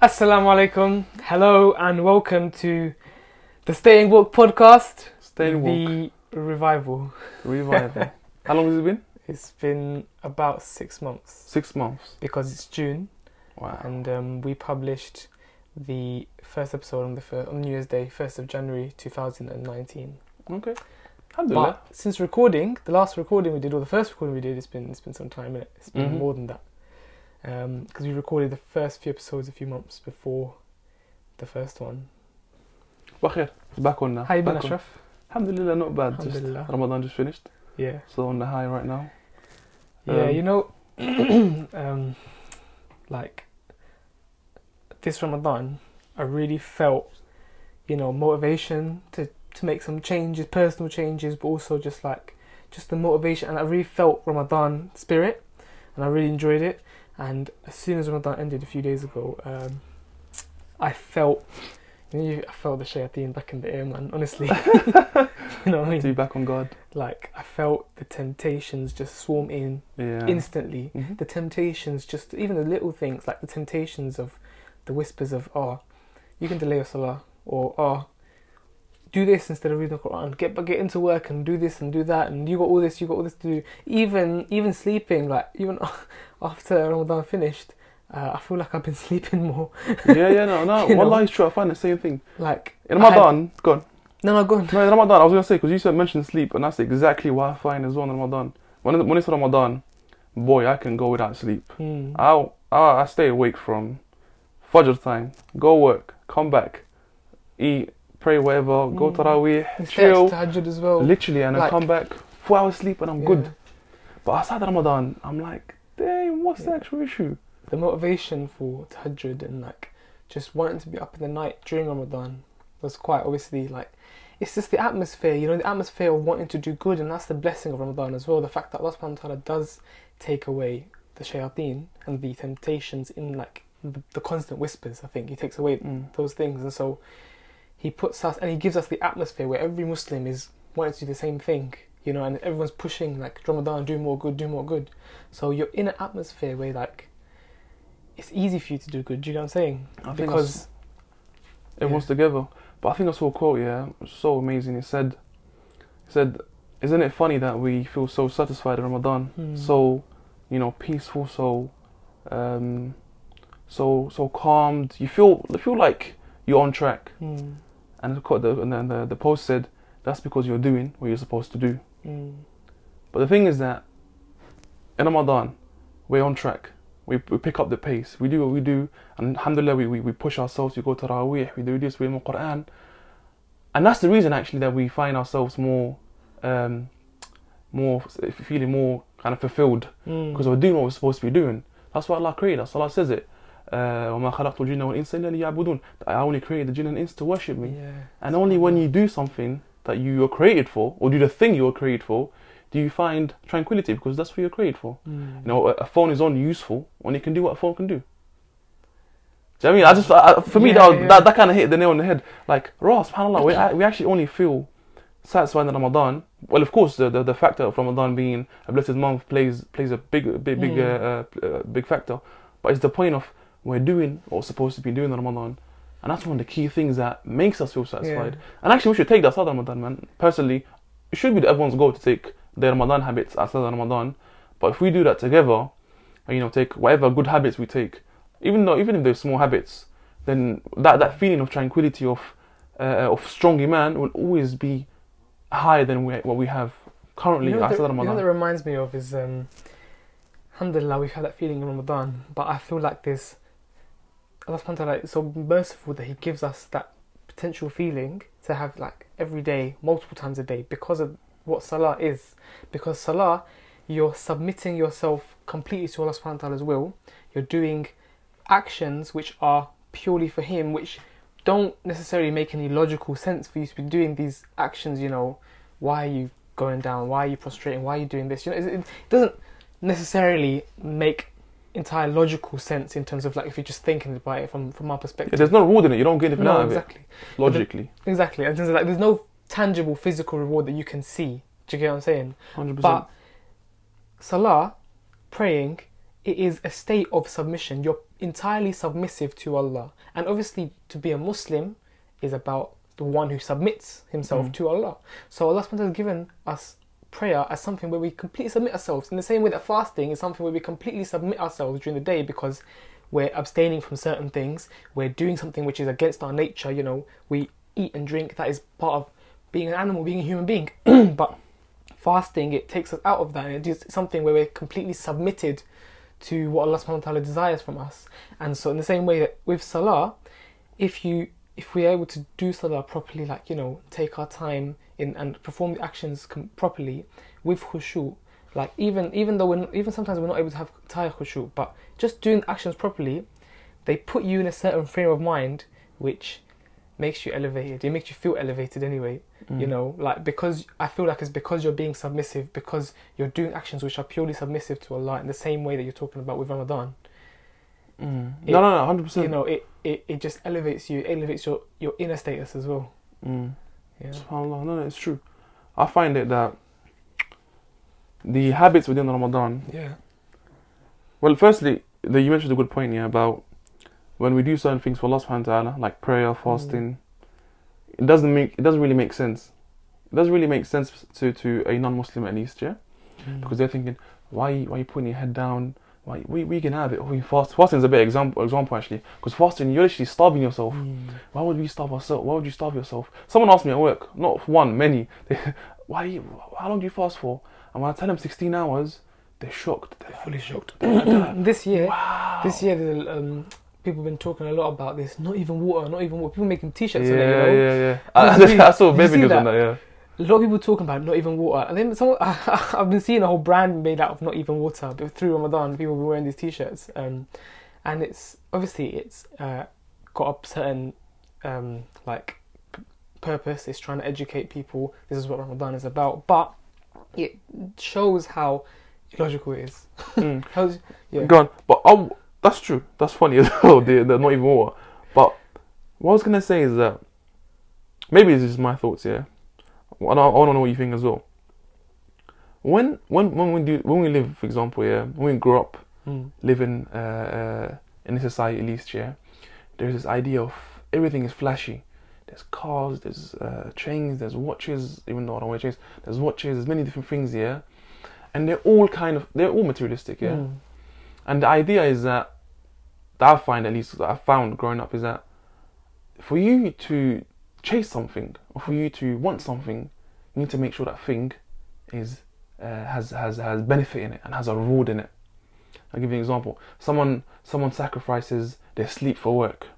Assalamu alaikum. Hello and welcome to the Staying Walk podcast. Staying walk. The revival. Revival. How long has it been? It's been about six months Six months. because it's June Wow. and um, we published the first episode on the on New Year's Day, first of January, two thousand and nineteen. Okay. But since recording, the last recording we did, or the first recording we did, it's been it's been some time. Innit? It's been Mhm. more than that because we recorded the first few episodes a few months before the first one. Bakhair. It's back on now. How you been, Ashraf? Alhamdulillah, not bad. Just Ramadan just finished. Yeah, So on the high right now. yeah. Um, you know, um, like this Ramadan, I really felt, you know, motivation to to make some changes, personal changes, but also just like just the motivation, and I really felt Ramadan spirit, and I really enjoyed it. And as soon as Ramadan ended a few days ago, um, I felt. You know, I felt the shayateen back in the air, man. Honestly, you know what I mean. To be back on guard. Like I felt the temptations just swarm in Yeah. instantly. Mhm. The temptations, just even the little things, like the temptations of the whispers of, oh, you can delay your salah, or oh, do this instead of reading the Quran. Get get into work and do this and do that, and you got all this, you got all this to do. Even even sleeping, like even after Ramadan finished, uh, I feel like I've been sleeping more. yeah, yeah, no, no. Wallah, it's true. I find the same thing. Like In I had- Ramadan, go on. no, no, go on. No, in Ramadan, I was to say, because you said mention sleep, and that's exactly what I find as well in Ramadan. When, when it's Ramadan, boy, I can go without sleep. Hmm. I'll, I I stay awake from Fajr time, go work, come back, eat, pray whatever, go Mm. Taraweeh, Instead, chill, tahajjud as well. literally, and Like- come back, four hours sleep, and I'm Yeah. good. But outside Ramadan, I'm like, damn, what's the actual issue? the motivation for tahajjud and like just wanting to be up in the night during Ramadan was quite obviously like it's just the atmosphere, you know, the atmosphere of wanting to do good and that's the blessing of Ramadan as well. The fact that Allah subhanahu wa ta'ala does take away the shayateen and the temptations in like the, the constant whispers, I think. He takes away Mm. those things and so he puts us and he gives us the atmosphere where every Muslim is wanting to do the same thing, you know, and everyone's pushing like Ramadan, do more good, do more good. So you're in an atmosphere where like it's easy for you to do good. Do you know what I'm saying? I think Because everyone's Yeah. together. But I think I saw a quote, yeah, so amazing. It said, it said, isn't it funny that we feel so satisfied in Ramadan, Hmm. so, you know, peaceful, so, um, so so calmed. You feel you feel like you're on track. Mm, And the quote, the, and then the, the post said, that's because you're doing what you're supposed to do. mm, But the thing is that in Ramadan, we're on track. We, we pick up the pace. We do what we do. And alhamdulillah, we, we, we push ourselves. We go to Taraweeh. We do this. We read the Quran. And that's the reason actually that we find ourselves more, um, more feeling more kind of fulfilled mm. because we're doing what we're supposed to be doing. That's why Allah created us. Allah says it. Uh, وَمَا خَلَقْتُ الْجِنَّ وَالْإِنسَ إِلَّا لِيَعْبُدُونَ That I only created the jinn and ins to worship me. yeah. And only when you do something that you were created for, or do the thing you were created for, do you find tranquility because that's what you're created for. Mm. You know, a, phone is only useful when it can do what a phone can do. Do you know I mean? I just, I, for me, Yeah, that, yeah. that, that kind of hit the nail on the head. Like, raw, subhanAllah, we, we actually only feel satisfied in Ramadan. Well, of course, the, the, the factor of Ramadan being a blessed month plays plays a big, big, big, Mm. uh, uh, big factor. But it's the point of we're doing we're supposed to be doing in Ramadan. And that's one of the key things that makes us feel satisfied. Yeah. And actually, we should take that outside Ramadan, man. Personally, it should be everyone's goal to take their Ramadan habits outside Ramadan. But if we do that together, and, you know, take whatever good habits we take, even though even if they're small habits, then that, that feeling of tranquility of uh, of strong iman will always be higher than we, what we have currently You know, outside that, you know that reminds me of is, um, alhamdulillah, we've had that feeling in Ramadan, but I feel like there's, Allah subhanahu wa ta'ala is so merciful that He gives us that potential feeling to have like every day, multiple times a day, because of what Salah is. Because Salah, you're submitting yourself completely to Allah subhanahu wa ta'ala's will, you're doing actions which are purely for Him, which don't necessarily make any logical sense for you to be doing these actions, you know, why are you going down? Why are you prostrating? Why are you doing this? You know, it, it doesn't necessarily make entire logical sense in terms of like if you're just thinking about it from from our Yeah, perspective. there's no reward in it. You don't get anything no, out of exactly, it logically. exactly. And there's like there's no tangible physical reward that you can see. Do you get what I'm saying? 100%. But salah, praying, it is a state of submission. You're entirely submissive to Allah. And obviously, to be a Muslim is about the one who submits himself Mm. to Allah. So Allah has given us prayer as something where we completely submit ourselves. In the same way that fasting is something where we completely submit ourselves during the day because we're abstaining from certain things, we're doing something which is against our nature, you know, we eat and drink, that is part of being an animal, being a human being. but fasting, it takes us out of that and it is something where we're completely submitted to what Allah subhanahu wa ta'ala desires from us. And so in the same way that with Salah, if you if we're able to do Salah properly, like, you know, take our time in and perform the actions com- properly with khushu, like even even though we're not, even sometimes we're not able to have entire khushu, but just doing actions properly, they put you in a certain frame of mind which makes you elevated. It makes you feel elevated anyway. Mm. You know, like because I feel like it's because you're being submissive, because you're doing actions which are purely submissive to Allah in the same way that you're talking about with Ramadan. Mm. It- no, no, no, hundred percent. You know, it, it, it just elevates you, elevates your, your inner status as well. Mm. Yeah. SubhanAllah, no, no, it's true. I find it that the habits within Ramadan. Yeah. Well, firstly, the, you mentioned a good point here about when we do certain things for Allah Subhanahu wa Taala, like prayer, mm. fasting. It doesn't make it doesn't really make sense. It doesn't really make sense to to a non-Muslim at least, yeah, mm. because they're thinking, why why are you putting your head down? Why we, we can have it. We fast. Fasting is a better example example actually, because fasting you're literally starving yourself. Mm. Why would we starve ourselves? Why would you starve yourself? Someone asked me at work, not one, many. They, why? you- How long do you fast for? And when I tell them 16 hours, they're shocked. They're fully shocked. Like, this year, wow. this year, the, um, people have been talking a lot about this. Not even water, not even water. People making t-shirts yeah, it, you know. yeah, yeah. I, I saw see- did you baby videos on that. Yeah. A lot of people talking about not even water, and then someone I've been seeing a whole brand made out of not even water. But through Ramadan, people been wearing these T-shirts, um, and it's obviously it's uh, got a certain um, like p- purpose. It's trying to educate people. This is what Ramadan is about, but it shows how illogical it is. Mm. How's, yeah. Go on. But oh, that's true. That's funny as well. They're, they're not even water. But what I was gonna say is that maybe this is my thoughts. Yeah. I don't, I don't know what you think as well. When when when we do when we live, for example, yeah, when we grow up Mm. living uh, uh, in a society at least, yeah, there's this idea of everything is flashy. There's cars, there's uh, chains, there's watches. Even though I don't wear chains, there's watches. There's many different things, yeah, and they're all kind of they're all materialistic, yeah. Mm. And the idea is that, that I find at least that I found growing up is that for you to chase something for you to want something, you need to make sure that thing is uh, has has has benefit in it and has a reward in it. I'll give you an example. Someone someone sacrifices their sleep for work,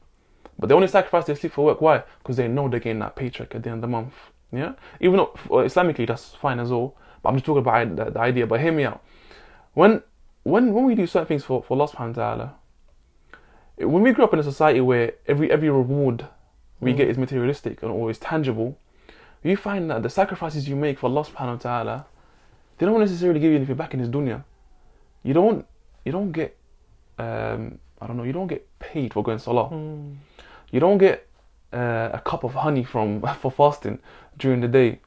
but they only sacrifice their sleep for work. Why? Because they know they're getting that paycheck at the end of the month. Yeah, even though Islamically that's fine as well. But I'm just talking about the, the idea. But hear me out. When when when we do certain things for for Allah Subhanahu wa Taala, when we grew up in a society where every every reward we Mm. get is materialistic and always tangible, you find that the sacrifices you make for Allah Subhanahu wa Taala, they don't necessarily give you anything back in this dunya. You don't you don't get um, I don't know you don't get paid for going salah. Mm. You don't get uh, a cup of honey from for fasting during the day.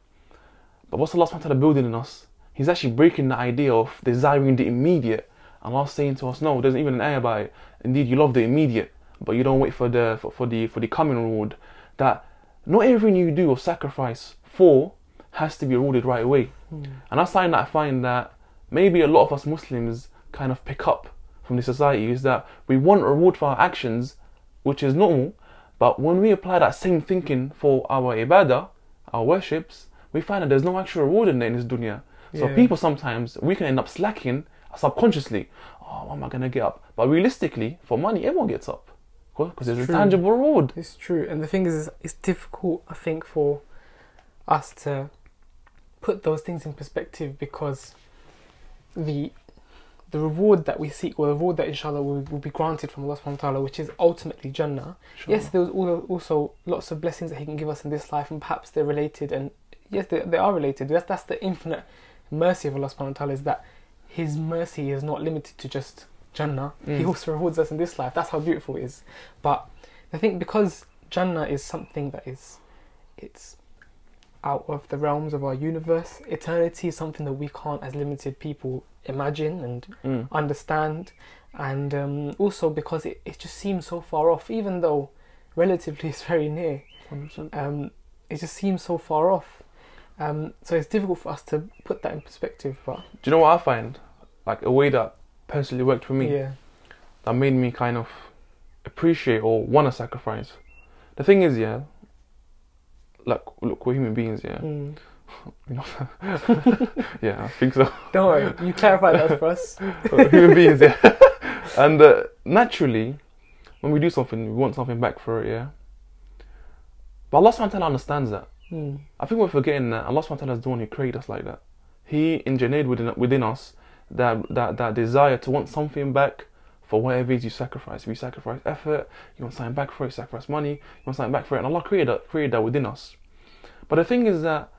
But what's Allah subhanahu wa ta'ala building in us? He's actually breaking the idea of desiring the immediate. And Allah's saying to us, no, there's even an ayah about it. Indeed, you love the immediate, but you don't wait for the for, for the for the coming reward. That not everything you do or sacrifice for has to be rewarded right away. Mm. And that's something that I find that maybe a lot of us Muslims kind of pick up from the society is that we want reward for our actions, which is normal, but when we apply that same thinking for our ibadah, our worships, we find that there's no actual reward in in this dunya. So Yeah. people sometimes we can end up slacking subconsciously. Oh, am I gonna get up? But realistically, for money, everyone gets up because there's a tangible reward. It's true, and the thing is, it's difficult. I think for us to put those things in perspective because the the reward that we seek, or the reward that inshallah will, will be granted from Allah subhanahu wa ta'ala, which is ultimately Jannah. Yes, there's also lots of blessings that He can give us in this life, and perhaps they're related, and yes, they, they are related. That's, that's the infinite mercy of Allah subhanahu wa ta'ala, is that His mercy is not limited to just Jannah. He Mm. also rewards us in this life. That's how beautiful it is. But I think because Jannah is something that is, it's out of the realms of our universe. Eternity is something that we can't, as limited people, imagine and Mm. understand, and um, also because it, it just seems so far off, even though relatively it's very near. 100%. Um, it just seems so far off. Um, so it's difficult for us to put that in perspective. But Do you know what I find? Like a way that personally worked for me. yeah, that made me kind of appreciate or want to sacrifice. The thing is, yeah, like look, we're human beings, yeah. mm. Yeah, I think so. don't worry, you clarified that for us. We're human beings, yeah. and uh, naturally, when we do something, we want something back for it, yeah. But Allah subhanahu wa ta'ala understands that. Mm. I think we're forgetting that Allah subhanahu wa ta'ala is the one who created us like that. He engineered within within us that that that desire to want something back for whatever it is you sacrifice. If you sacrifice effort, you want something back for it, you sacrifice money, you want something back for it. And Allah created that, created that within us. But the thing is that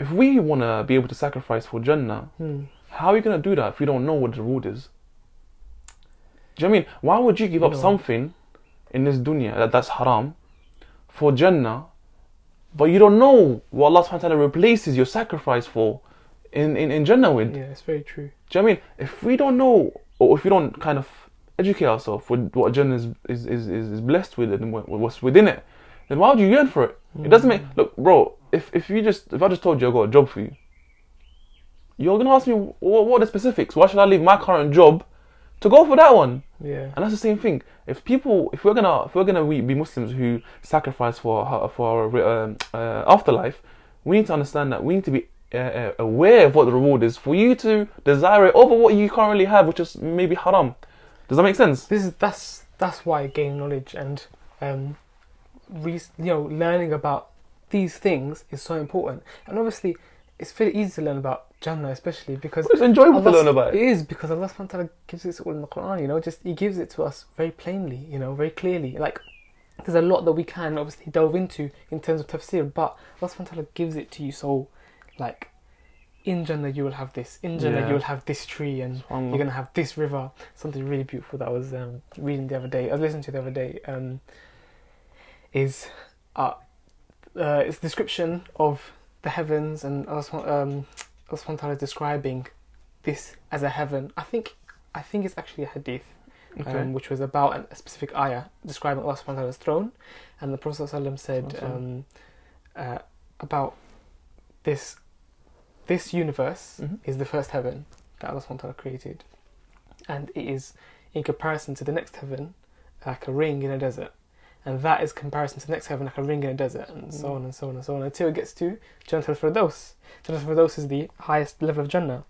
if we want to be able to sacrifice for Jannah, Mm. how are you going to do that if you don't know what the reward is? Do you know what I mean? Why would you give up something in this dunya that, that's haram for Jannah, but you don't know what Allah subhanahu wa ta'ala replaces your sacrifice for in, in, in Jannah with? Yeah, it's very true. Do you know what I mean? If we don't know, or if we don't kind of educate ourselves with what Jannah is, is, is, is blessed with and what's within it, then why would you yearn for it? It doesn't make look, bro. If if you just if I just told you I got a job for you, you're gonna ask me what, what are the specifics? Why should I leave my current job to go for that one? Yeah. And that's the same thing. If people, if we're gonna, if we're gonna be be Muslims who sacrifice for our- for our um, uh, afterlife, we need to understand that we need to be uh, uh, aware of what the reward is for you to desire it over what you currently have, which is maybe haram. Does that make sense? This is that's that's why gaining knowledge and um, re- you know learning about these things is so important. And obviously, it's very easy to learn about Jannah, especially because It's enjoyable to Allah- learn about It it. is because Allah subhanahu wa ta'ala gives it all in the Quran, you know, just He gives it to us very plainly, you know, very clearly. Like there's a lot that we can obviously delve into in terms of tafsir, but Allah subhanahu wa ta'ala gives it to you so like in Jannah you will have this, in Jannah Yeah. you will have this tree and you're gonna have this river. Something really beautiful that I was um, reading the other day. I was listening to the other day. Um, is uh, uh, it's a description of the heavens and Allah um, is describing this as a heaven. I think I think it's actually a hadith, Okay. um, which was about an, a specific ayah describing Allah subhanahu wa ta'ala's throne, and the Prophet said um, uh, about this this universe Mhm. is the first heaven that Allah ta'ala created, and it is in comparison to the next heaven like a ring in a desert. And that is comparison to the next heaven like a ring in a desert, and so on and so on and so on until it gets to Jannah al-Firdaus. Jannah al-Firdaus is the highest level of Jannah.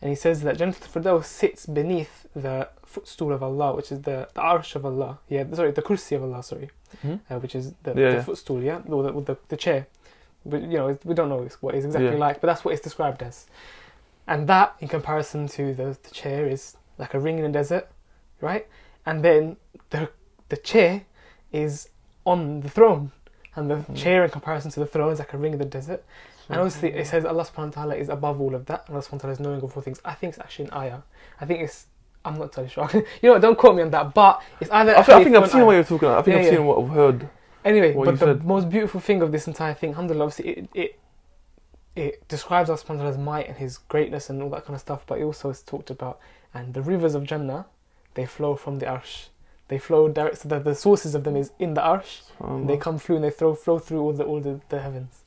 And he says that Jannah al-Firdaus sits beneath the footstool of Allah, which is the, the arsh of Allah. Yeah, sorry, the kursi of Allah, sorry. Mhm. Uh, which is the, Yeah, the yeah. footstool, yeah? Or the, or the, the chair. But, you know, we don't know what it's exactly Yeah. like, but that's what it's described as. And that, in comparison to the, the chair, is like a ring in the desert, right? And then the, the chair is on the throne. And the Mm. chair, in comparison to the throne, is like a ring in the desert. And obviously, it says Allah subhanahu wa ta'ala is above all of that. Allah subhanahu wa ta'ala is knowing of all things. I think it's actually an ayah. I think it's. I'm not totally sure. you know what? Don't quote me on that. But it's either. I, think, I think I've seen what you're talking about. I think Yeah, I've yeah. seen what I've heard. Anyway, what but the said. most beautiful thing of this entire thing, alhamdulillah, obviously, it, it, it describes Allah subhanahu wa ta'ala's might and His greatness and all that kind of stuff, but it also is talked about. And the rivers of Jannah, they flow from the arsh. They flow direct, so the, the sources of them is in the arsh. And they come through and they throw, flow through all the, all the, the heavens.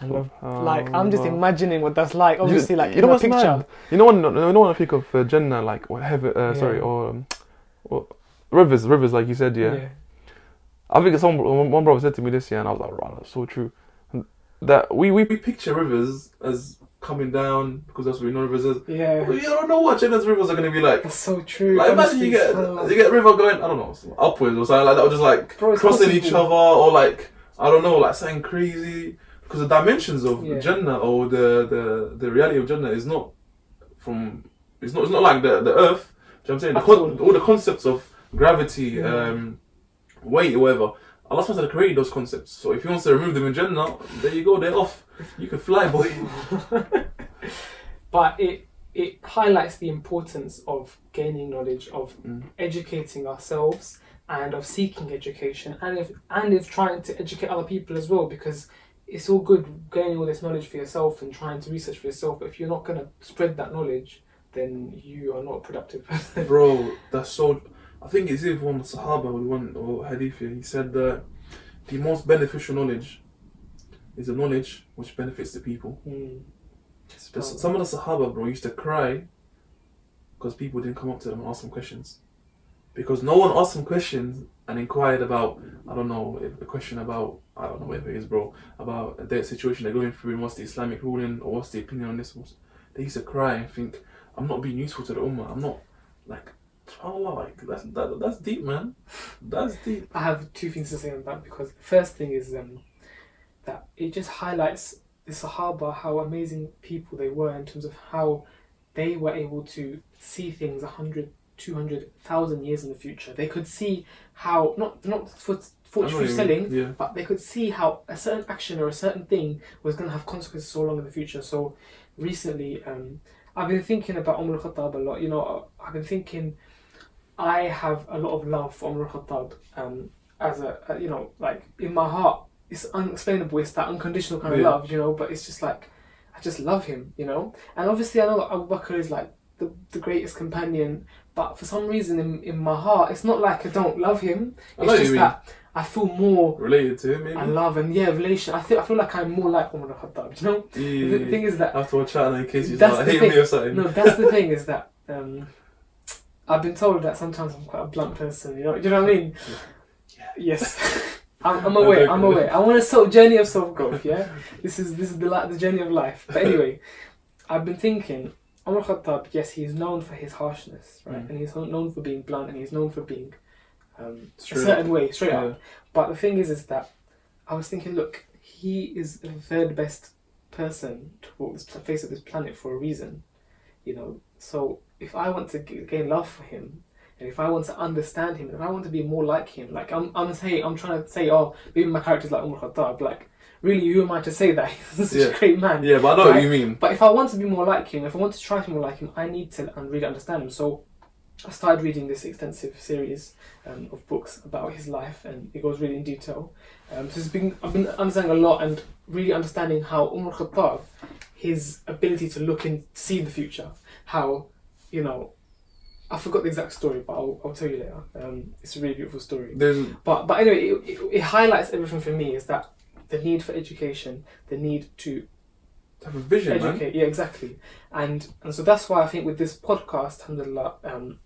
And uh, like, I'm just imagining what that's like. Obviously, like, you know what's picture. mad? You know when you know when I think of uh, Jannah, like or heaven, uh, sorry, or, um, or rivers, rivers, like you said, yeah. I think some one one brother said to me this year, and I was like, right, that's so true. That we we picture rivers as coming down because that's what we know rivers is. Yeah. But you don't know what Jannah's rivers are gonna be like. That's so true. Like imagine Honestly, you get so- you get river going I don't know upwards or something like that, or just like Bro, crossing possible. each other, or like I don't know, like something crazy. Because the dimensions of Yeah. Jannah or the, the the reality of Jannah is not from it's not it's not like the the Earth. Do you know what I'm saying? The con- all. all the concepts of gravity, Yeah. um, weight, or whatever. Allah ta'ala created those concepts. So if he wants to remove them in Jannah, there you go, they're off. You can fly, boy. but it it highlights the importance of gaining knowledge of Mm. educating ourselves and of seeking education and if and if trying to educate other people as well because it's all good gaining all this knowledge for yourself and trying to research for yourself but if you're not going to spread that knowledge then you are not a productive person. Bro, that's so. I think it's even one of the Sahaba or one or Hadith. here, He said that the most beneficial knowledge is the knowledge which benefits the people. Mm. Some of the Sahaba, bro, used to cry because people didn't come up to them and ask them questions. Because no one asked them questions and inquired about, I don't know, a question about, I don't know whatever it is, bro, about their situation they're going through and what's the Islamic ruling or what's the opinion on this. They used to cry and think, I'm not being useful to the Ummah. I'm not, like, subhanAllah, like, that's, that, that's deep, man. That's deep. I have two things to say on that because the first thing is um, that it just highlights the Sahaba how amazing people they were in terms of how they were able to see things 100, 200,000 years in the future. They could see how, not not for fortune selling, Yeah. but they could see how a certain action or a certain thing was going to have consequences so long in the future. So recently, um, I've been thinking about Umar al-Khattab a lot. You know, I've been thinking I have a lot of love for Umar al-Khattab um, as a, a, you know, like in my heart, it's unexplainable. It's that unconditional kind of Yeah. love, you know, but it's just like, I just love him, you know? And obviously I know that Abu Bakr is like the, the greatest companion, but for some reason in, in my heart, it's not like I don't love him. It's just that I feel more Related to him, maybe? I love and yeah, relation. I feel I feel like I'm more like Umar al-Khattab. You know, yeah. the thing is that After a chat, in case you start the me or something. no, that's the thing is that um, I've been told that sometimes I'm quite a blunt person. You know, do you know what I mean? Yes, I'm, I'm aware. I'm aware. I want a sort of journey of self growth. Yeah, this is this is the the journey of life. But anyway, I've been thinking. Umar Khattab, yes, he's known for his harshness, right? Mm. And he's known for being blunt, and he's known for being um, a certain way, straight up. But the thing is, is that I was thinking, look, he is the third best person to walk the face of this planet for a reason, you know. So if I want to g- gain love for him, and if I want to understand him, and if I want to be more like him, like I'm, I'm saying, I'm trying to say, oh, maybe my character's like Umar Khattab, like really, who am I to say that he's such Yeah. a great man? Yeah, but I know what you mean. But if I want to be more like him, if I want to try to be more like him, I need to and really understand him. So I started reading this extensive series um, of books about his life, and it goes really in detail. Um, so it's been I've been understanding a lot and really understanding how Umar Khattab, his ability to look and see the future, how you know. I forgot the exact story, but I'll, I'll tell you later. Um, it's a really beautiful story. There's But but anyway, it, it, it highlights everything for me is that the need for education, the need to have a vision, man. educate. Yeah, exactly. And and so that's why I think with this podcast, alhamdulillah, um,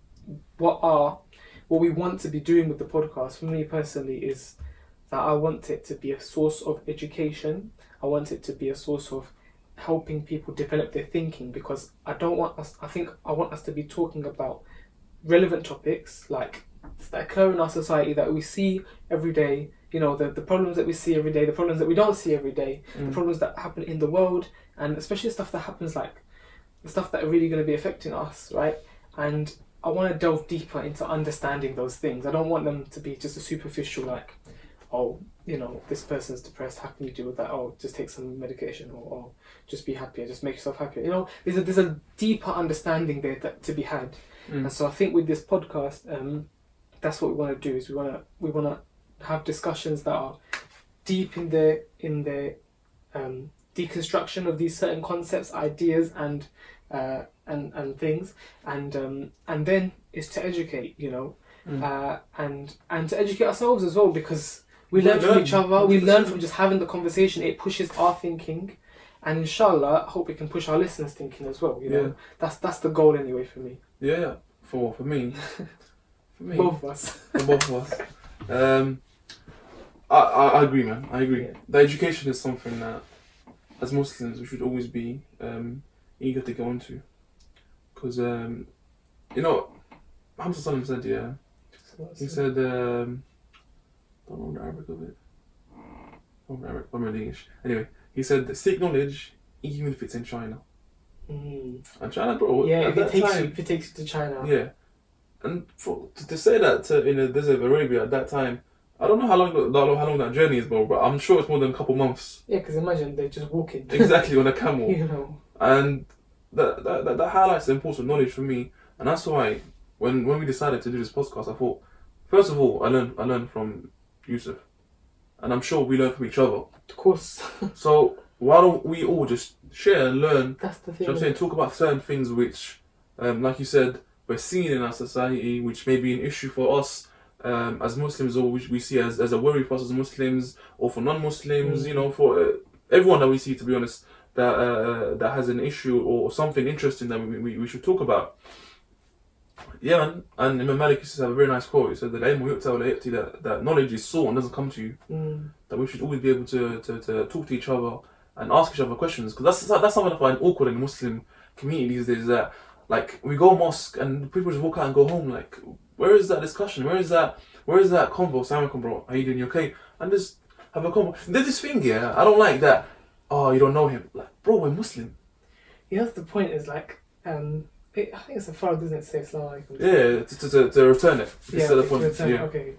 what are what we want to be doing with the podcast for me personally is that I want it to be a source of education. I want it to be a source of helping people develop their thinking because I don't want us I think I want us to be talking about relevant topics like that occur in our society that we see every day, you know, the, the problems that we see every day, the problems that we don't see every day, the Mm. problems that happen in the world, and especially stuff that happens like the stuff that are really going to be affecting us, right? And I want to delve deeper into understanding those things. I don't want them to be just a superficial, like, oh, you know, this person's depressed. How can you deal with that? Oh, just take some medication, or oh, just be happier. Just make yourself happier. You know, there's a there's a deeper understanding there that to be had. Mm. And so I think with this podcast, um, that's what we want to do. Is we want to we want to have discussions that are deep in the in the um, deconstruction of these certain concepts, ideas, and uh, and and things, and um, and then is to educate. You know, Mm. uh, and and to educate ourselves as well because we learn from each other. We learn from just having the conversation. It pushes our thinking. And inshallah, I hope we can push our listeners' thinking as well. You know, Yeah. that's that's the goal anyway for me. Yeah, yeah. For for me, for me, Both of us. for both of us. Um, I, I I agree, man. I agree. Yeah. The education is something that, as Muslims, we should always be um, eager to go into, because um, you know, Hamza said, yeah, he said, um, don't know the Arabic of it. Don't know Arabic, I'm in English. Anyway, he said, seek knowledge even if it's in China. Mm. And China, bro, Yeah, if it takes time, you, if it takes you to China. Yeah, and for, to, to say that to, in the desert of Arabia at that time, I don't know how long the- long, how long that journey is, bro. But I'm sure it's more than a couple months. Yeah, because imagine they're just walking. Exactly on a camel, you know. and that, that that that highlights the importance of knowledge for me, and that's why when when we decided to do this podcast, I thought first of all I learned I learned from Yusuf, and I'm sure we learn from each other. Of course, So why don't we all just share and learn? that's the You thing. know what I'm saying talk about certain things which um, like you said, we're seeing in our society, which may be an issue for us um, as Muslims, or which we see as, as a worry for us as Muslims, or for non-Muslims, Mm. you know, for uh, everyone that we see, to be honest, that uh, that has an issue or something interesting that we, we, we should talk about yeah, and, and Imam Malik used to have a very nice quote. He said that that, that knowledge is sought doesn't come to you. Mm. That we should always be able to, to, to, talk to each other and ask each other questions. Because that's, that's something I find awkward in the Muslim community these days that, like, we go mosque and people just walk out and go home. Like, where is that discussion? Where is that? Where is that convo? Salam bro. Are you doing? You okay? And just have a convo. There's this thing, yeah. I don't like that. Oh, you don't know him. Like, bro, we're Muslim. Yeah, the point. Is like, um, it, I think it's a fard doesn't it say Assalamu alaikum? Yeah, to, to, to, to return it. Yeah, Instead of it's point. return- Yeah. okay.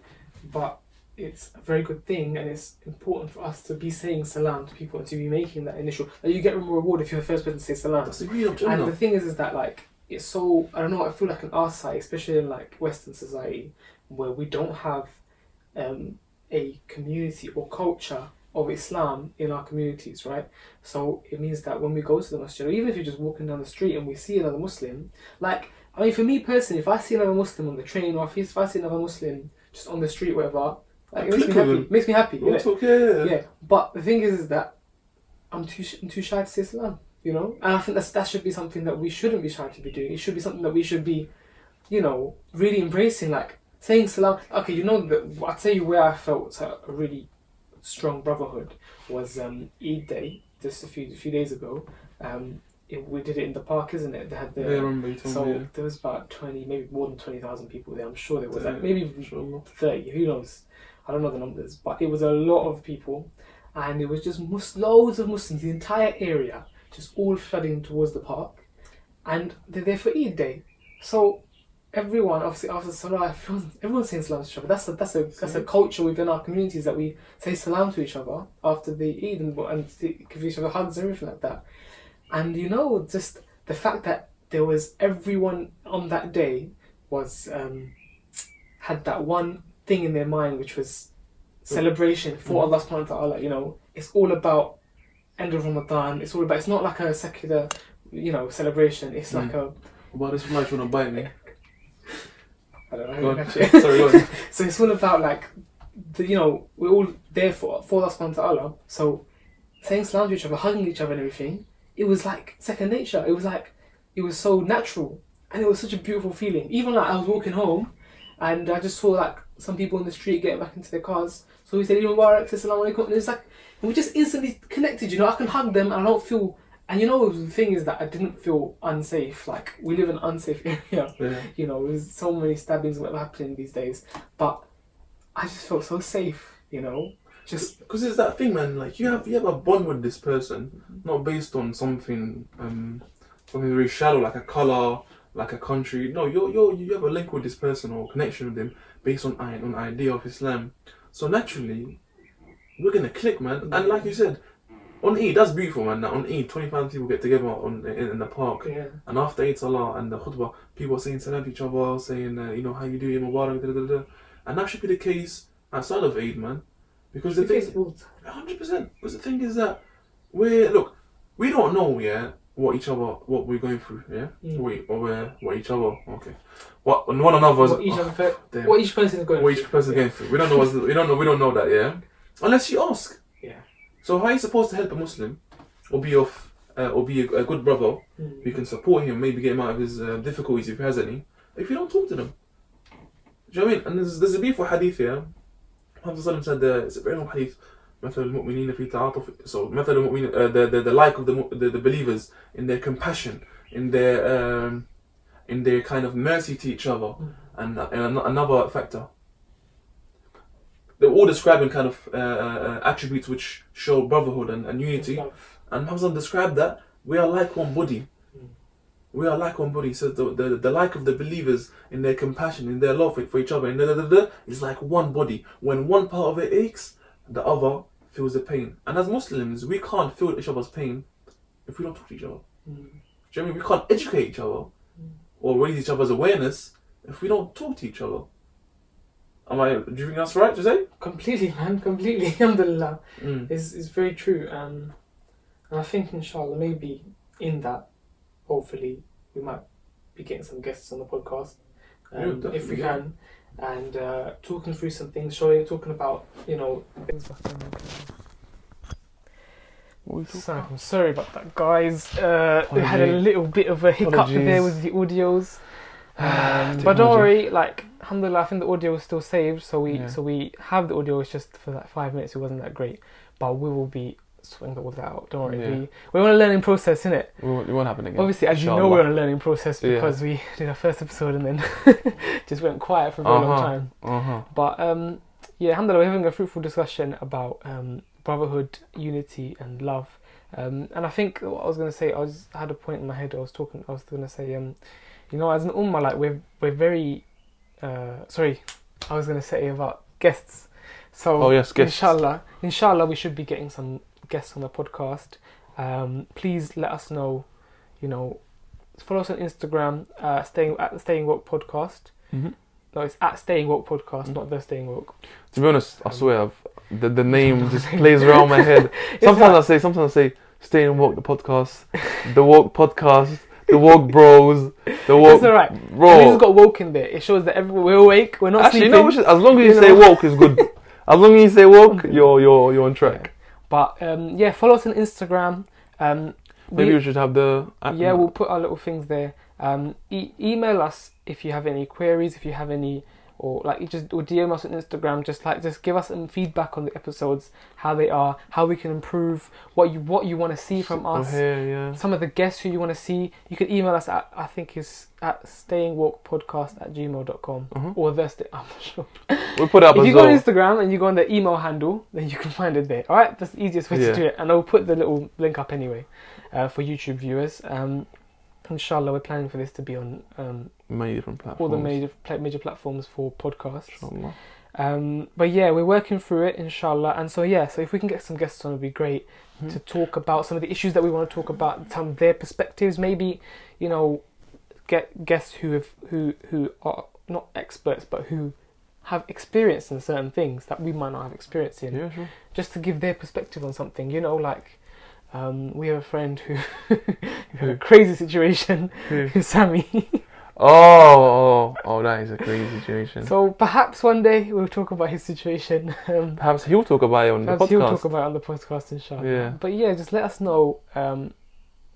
But it's a very good thing, and it's important for us to be saying salam to people and to be making that initial. Like you get more reward if you're the first person to say salam. That's the real And the thing is, is that like it's so I don't know. I feel like an our society, especially in like Western society, where we don't have um, a community or culture of Islam in our communities, right? So it means that when we go to the masjid, or even if you're just walking down the street and we see another Muslim, like I mean, for me personally, if I see another Muslim on the train, or if if I see another Muslim just on the street, whatever, like it makes me happy. him. Makes me happy. We'll talk, yeah. Yeah, but the thing is, is that I'm too sh- I'm too shy to say salam. You know, and I think that's that should be something that we shouldn't be shy to be doing. It should be something that we should be, you know, really embracing. Like saying salam. Okay, you know that I'll tell you where I felt a really strong brotherhood was um, Eid Day just a few a few days ago. Um, it, we did it in the park, isn't it? They had the Yeah, I remember so me. yeah. there was about twenty, maybe more than twenty thousand people there. I'm sure there was Yeah, like maybe even inshallah. 30 who knows i don't know the numbers but it was a lot of people and it was just mus- loads of muslims the entire area just all flooding towards the park and they're there for eid day so everyone obviously after salah everyone- everyone's saying salam to each other that's a that's a that's a culture within our communities that we say salam to each other after the eid and, and give each other hugs and everything like that and you know just the fact that there was everyone on that day was um, had that one thing in their mind which was celebration for Allah subhanahu wa ta'ala, you know. It's all about end of Ramadan, it's all about it's not like a secular, you know, celebration. It's like a About this fly trying to bite me. I don't know Go on. to catch it. Sorry, go on. So it's all about like the, you know, we're all there for for Allah subhanahu wa ta'ala. So saying salam to each other, hugging each other and everything, it was like second nature. It was like it was so natural and it was such a beautiful feeling. Even like I was walking home and I just saw like some people in the street getting back into their cars. So we said, Mubarak, said Salaam alaikum. And it's like, and we just instantly connected, you know. I can hug them and I don't feel, and you know, the thing is that I didn't feel unsafe. Like, we live in an unsafe area, Yeah. you know, there's so many stabbings that are happening these days. But I just felt so safe, you know. Just, Because it's that thing, man. Like you have you have a bond with this person, not based on something um something very shallow, like a color, like a country. No, you're you're you have a link with this person or connection with them based on on idea of Islam. So naturally, we're gonna click, man. And like you said, on Eid, that's beautiful, man. That on Eid, twenty thousand people get together on in, in the park. yeah. And after Eid Salah and the khutbah, people are saying salam to each other, saying, uh, you know, how you doing, Mubarak, da, da, da, da. And that should be the case outside of Eid, man. Because the thing, hundred percent. Because the thing is that we look, we don't know, yeah, what each other, what we're going through, yeah. Mm. Wait, or we're, what each other, okay. What one another's, what each, oh, other what each person is going what through. each person's going through. We don't know. We don't know. We don't know that, yeah. Unless you ask. Yeah. So how are you supposed to help a Muslim, or be of, uh, or be a, a good brother? Mm. You can support him, maybe get him out of his uh, difficulties if he has any. If you don't talk to them, do you know what I mean? And there's, there's a beautiful hadith here. Prophet Sallallahu said uh, it's a very long hadith. مثل المؤمنين في تعاطف so مثل المؤمنين uh, the, the the like of the, mu- the the believers in their compassion in their um, in their kind of mercy to each other and, uh, and an- another factor they're all describing kind of uh, uh, attributes which show brotherhood and, and unity and Hamzan described that we are like one body. Mm. We are like one body. So the, the, the like of the believers in their compassion, in their love for, for each other, and da, da, da, is like one body. When one part of it aches, the other feels the pain. And as Muslims, we can't feel each other's pain if we don't talk to each other. Mm. Do you know what I mean? We can't educate each other or raise each other's awareness if we don't talk to each other. Am I? Do you think that's right, Jose? Completely, man, completely. Alhamdulillah. Mm. is is very true. Um, and I think inshallah maybe in that, hopefully we might be getting some guests on the podcast Yeah, um, if we yeah. can, and uh, talking through some things, showing, talking about you know. What are we talking So, about? I'm sorry about that, guys. Uh, we had a little bit of a hiccup Apologies. there with the audios. Um, but don't worry, like alhamdulillah, I think the audio is still saved, so we Yeah. so we have the audio. It's just for like five minutes, it wasn't that great, but we will be sorting all that out. Don't worry, Yeah. we we're on a learning process, innit? It won't, it won't happen again. Obviously, as you know, we're on a learning process Yeah. because we did our first episode and then just went quiet for a very long Uh-huh. time. Uh huh. But um, yeah, alhamdulillah, we're having a fruitful discussion about um, brotherhood, unity, and love. Um, and I think what I was going to say, I was I had a point in my head. I was talking. I was going to say, um, you know, as an ummah, like we're we're very. Uh, sorry, I was going to say about guests. So Oh yes, guess. inshallah, inshallah, we should be getting some guests on the podcast. Um, please let us know. You know, follow us on Instagram. Uh, staying at the Staying Woke podcast. hmm No, it's at Staying Woke podcast, Mhm. not the Staying Woke. To be honest, I Um, swear, I've, the the name just plays around my head. Sometimes I say, sometimes I say, Staying walk the podcast, the walk podcast, the walk bros, the walk It's alright. bro. We just got woke in there. It shows that everyone we're awake. We're not Actually, sleeping. what, as long as you, You say know? walk is good. as long as you say walk, you're you're you're on track. But um, yeah, follow us on Instagram. Um, Maybe we- we should have the yeah, we'll put our little things there. Um, e- email us if you have any queries, if you have any, or like you just or DM us on Instagram. Just like just give us some feedback on the episodes, how they are, how we can improve, what you what you want to see from us. yeah. Some of the guests who you want to see, you can email us at I think it's at stayingwalkpodcast at gmail.com Uh-huh. or the sta- I'm not sure. We'll put it up if you go on. Instagram and you go on the email handle, then you can find it there. All right, that's the easiest way Yeah. to do it, and I'll put the little link up anyway uh, for YouTube viewers. Um, inshallah, we're planning for this to be on um, Many different platforms. all the major major platforms for podcasts. Inshallah. Um, but yeah, we're working through it, inshallah. And so yeah, so if we can get some guests on, it'd be great Mhm. to talk about some of the issues that we want to talk about, some their perspectives. Maybe you know, get guests who have who who are not experts, but who have experience in certain things that we might not have experience in, Yeah, sure. just to give their perspective on something. You know, like. Um, we have a friend who, who had a crazy situation, Yeah. Sammy. Oh, oh, oh, that is a crazy situation. so perhaps one day we'll talk about his situation. Um, Perhaps he'll talk about it on Perhaps the he'll talk about it on the podcast, inshallah. Yeah. But yeah, just let us know um,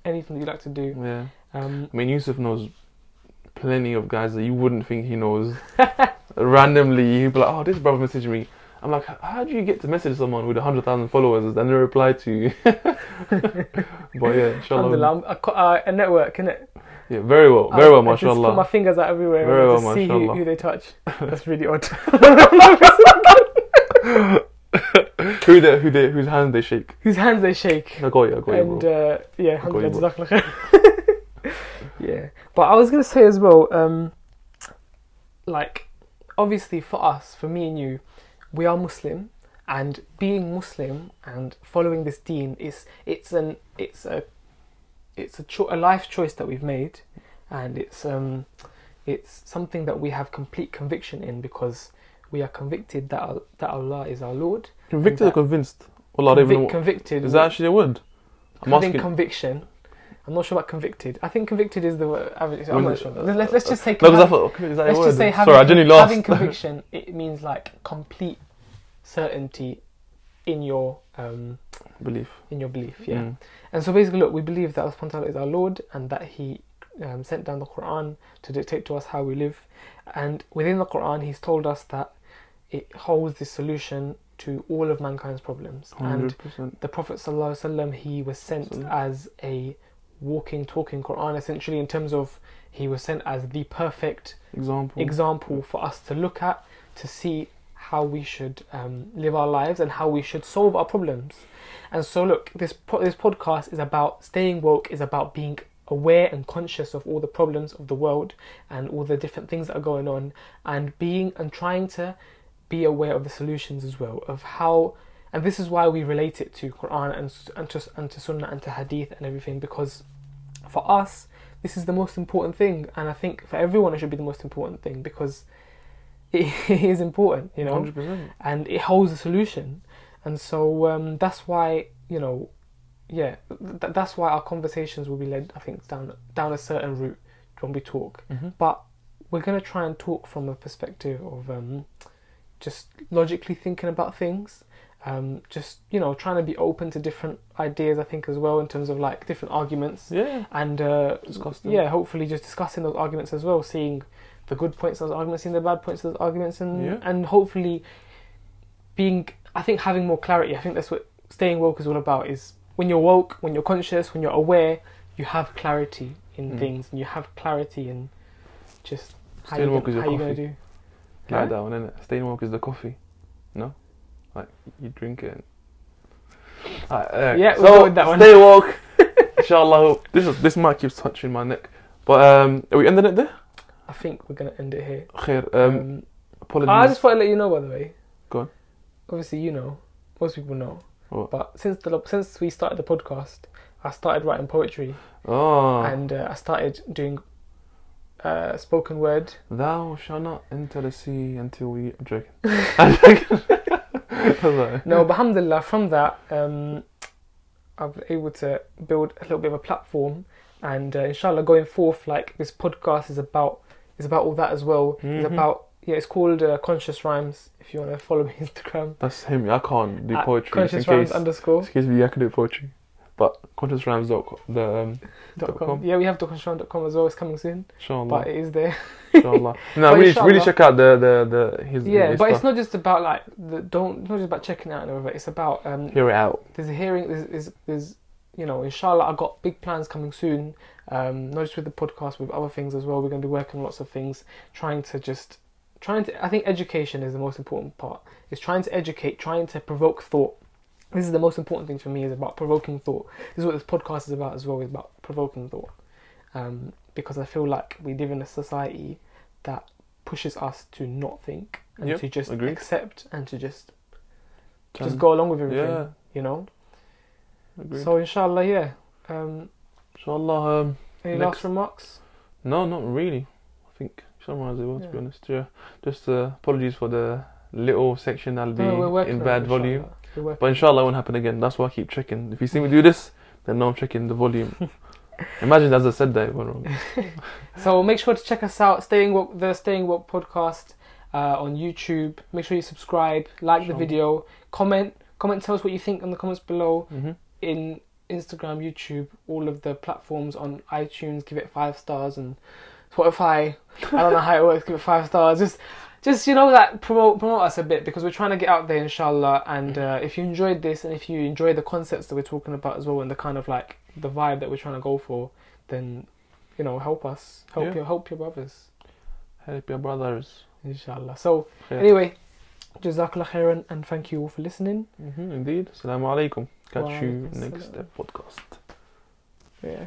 anything that you'd like to do. yeah. Um, I mean, Yusuf knows plenty of guys that you wouldn't think he knows. Randomly, he'd be like, "Oh, this brother messaged me." I'm like, "How do you get to message someone with hundred thousand followers and then they reply to you?" but yeah, inshallah. alhamdulillah, I'm a, co- uh, a network, innit? Yeah, very well, very I, well, I just put my fingers out everywhere Very and well, just see who, who they touch. That's really odd. who they, who they, whose hands they shake? Whose hands they shake. I got you, I got you, And uh, yeah, got you, yeah. But I was going to say as well, um, like, obviously for us, for me and you, we are Muslim, and being Muslim and following this deen is it's an it's a it's a, cho- a life choice that we've made, and it's um it's something that we have complete conviction in because we are convicted that that Allah is our Lord. Convicted or convinced? Well, I don't even convicted. Is that actually a word? I'm having asking. conviction. I'm not sure about convicted. I think convicted is the word. I'm not sure. Let's, let's just say. no, because I having- thought, is that let's just say having, Sorry, I genuinely lost. having conviction. It means like complete certainty in your um, Belief. in your belief. Yeah. Mm. And so basically, look, we believe that Allah is our Lord and that He um, sent down the Quran to dictate to us how we live. And within the Quran, He's told us that it holds the solution to all of mankind's problems. Hundred percent. the Prophet ﷺ, he was sent as a walking, talking Quran, essentially, in terms of he was sent as the perfect Example. example for us to look at to see how we should um, live our lives and how we should solve our problems. And so, look, this po- this podcast is about staying woke, is about being aware and conscious of all the problems of the world and all the different things that are going on, and being and trying to be aware of the solutions as well of how. And this is why we relate it to Quran and and to, and to Sunnah and to Hadith and everything because for us this is the most important thing, and I think for everyone it should be the most important thing because it is important, you know Hundred percent. and it holds a solution. And so um, that's why you know, yeah, th- that's why our conversations will be led, I think, down down a certain route when we talk. Mm-hmm. But we're gonna try and talk from a perspective of um, just logically thinking about things. Um, just you know, trying to be open to different ideas. I think as well in terms of like different arguments Yeah. and uh, yeah, hopefully just discussing those arguments as well, seeing the good points of those arguments, seeing the bad points of those arguments, and Yeah. and hopefully being, I think having more clarity. I think that's what staying woke is all about. Is when you're woke, when you're conscious, when you're aware, you have clarity in Mm. things, and you have clarity in just how Staying you woke is your how you gonna coffee. do. Like Huh? that one, innit? Staying woke is the coffee. No? Like, you drink it. Alright. Yeah, we'll so, go with that one. Stay woke. Inshallah. This is, this mic keeps touching my neck. But, um, are we ending it there? I think we're gonna end it here. Khair. Um, Um, apologies. I just want to let you know, by the way. Go on. Obviously, you know. Most people know. What? But since the since we started the podcast, I started writing poetry. oh. and uh, I started doing uh, spoken word. Thou shall not enter the sea until we. I'm joking. I'm joking. I was No, but alhamdulillah, from that, um, I've been able to build a little bit of a platform, and uh, inshallah, going forth, like this podcast is about is about all that as well. Mhm. It's about yeah, it's called uh, Conscious Rhymes. If you want to follow me on Instagram, That's him. I can't do poetry. Conscious in Rhymes case, underscore excuse me, I can do poetry. But dot the um dot com. com. Yeah, we have consciousrhymes.com as well. It's coming soon, inshallah. but it is there. inshallah. No, really, inshallah. really check out the the the his. yeah, his but it's not just about like the don't not just about checking out and whatever. It's about um, Hear it out. there's a hearing there's, there's, there's you know inshallah i've got big plans coming soon um not just with the podcast with other things as well we're going to be working on lots of things trying to just trying to i think education is the most important part is trying to educate trying to provoke thought this is the most important thing for me is about provoking thought this is what this podcast is about as well is about provoking thought um because i feel like we live in a society that pushes us to not think and Yep, to just agreed. accept and to just just go along with everything Yeah. you know Agreed. so inshallah, yeah. Um, inshallah. Um, any Next. last remarks? no, not really. I think summarise it well. To be honest, yeah. Just uh, apologies for the little section that'll be No, in bad volume. Inshallah. We're working But inshallah, it won't happen again. That's why I keep checking. If you see me do this, then know I'm checking the volume. Imagine as I said that it went wrong. So make sure to check us out. Staying Woke, the Staying Woke podcast uh, on YouTube. Make sure you subscribe, like the video, comment, comment. Tell us what you think in the comments below. hmm In Instagram, YouTube, all of the platforms on iTunes. Give it five stars and Spotify. I don't know how it works. Give it five stars. Just. Just you know that promote promote us a bit because we're trying to get out there, inshallah. And uh, if you enjoyed this and if you enjoy the concepts that we're talking about as well, and the kind of like the vibe that we're trying to go for, then you know help us, help Yeah. your help your brothers. Help your brothers. Inshallah. So, Yeah. anyway, Jazakallah khairan and thank you all for listening. hmm indeed. Assalamu alaikum. Catch you next podcast. Yeah.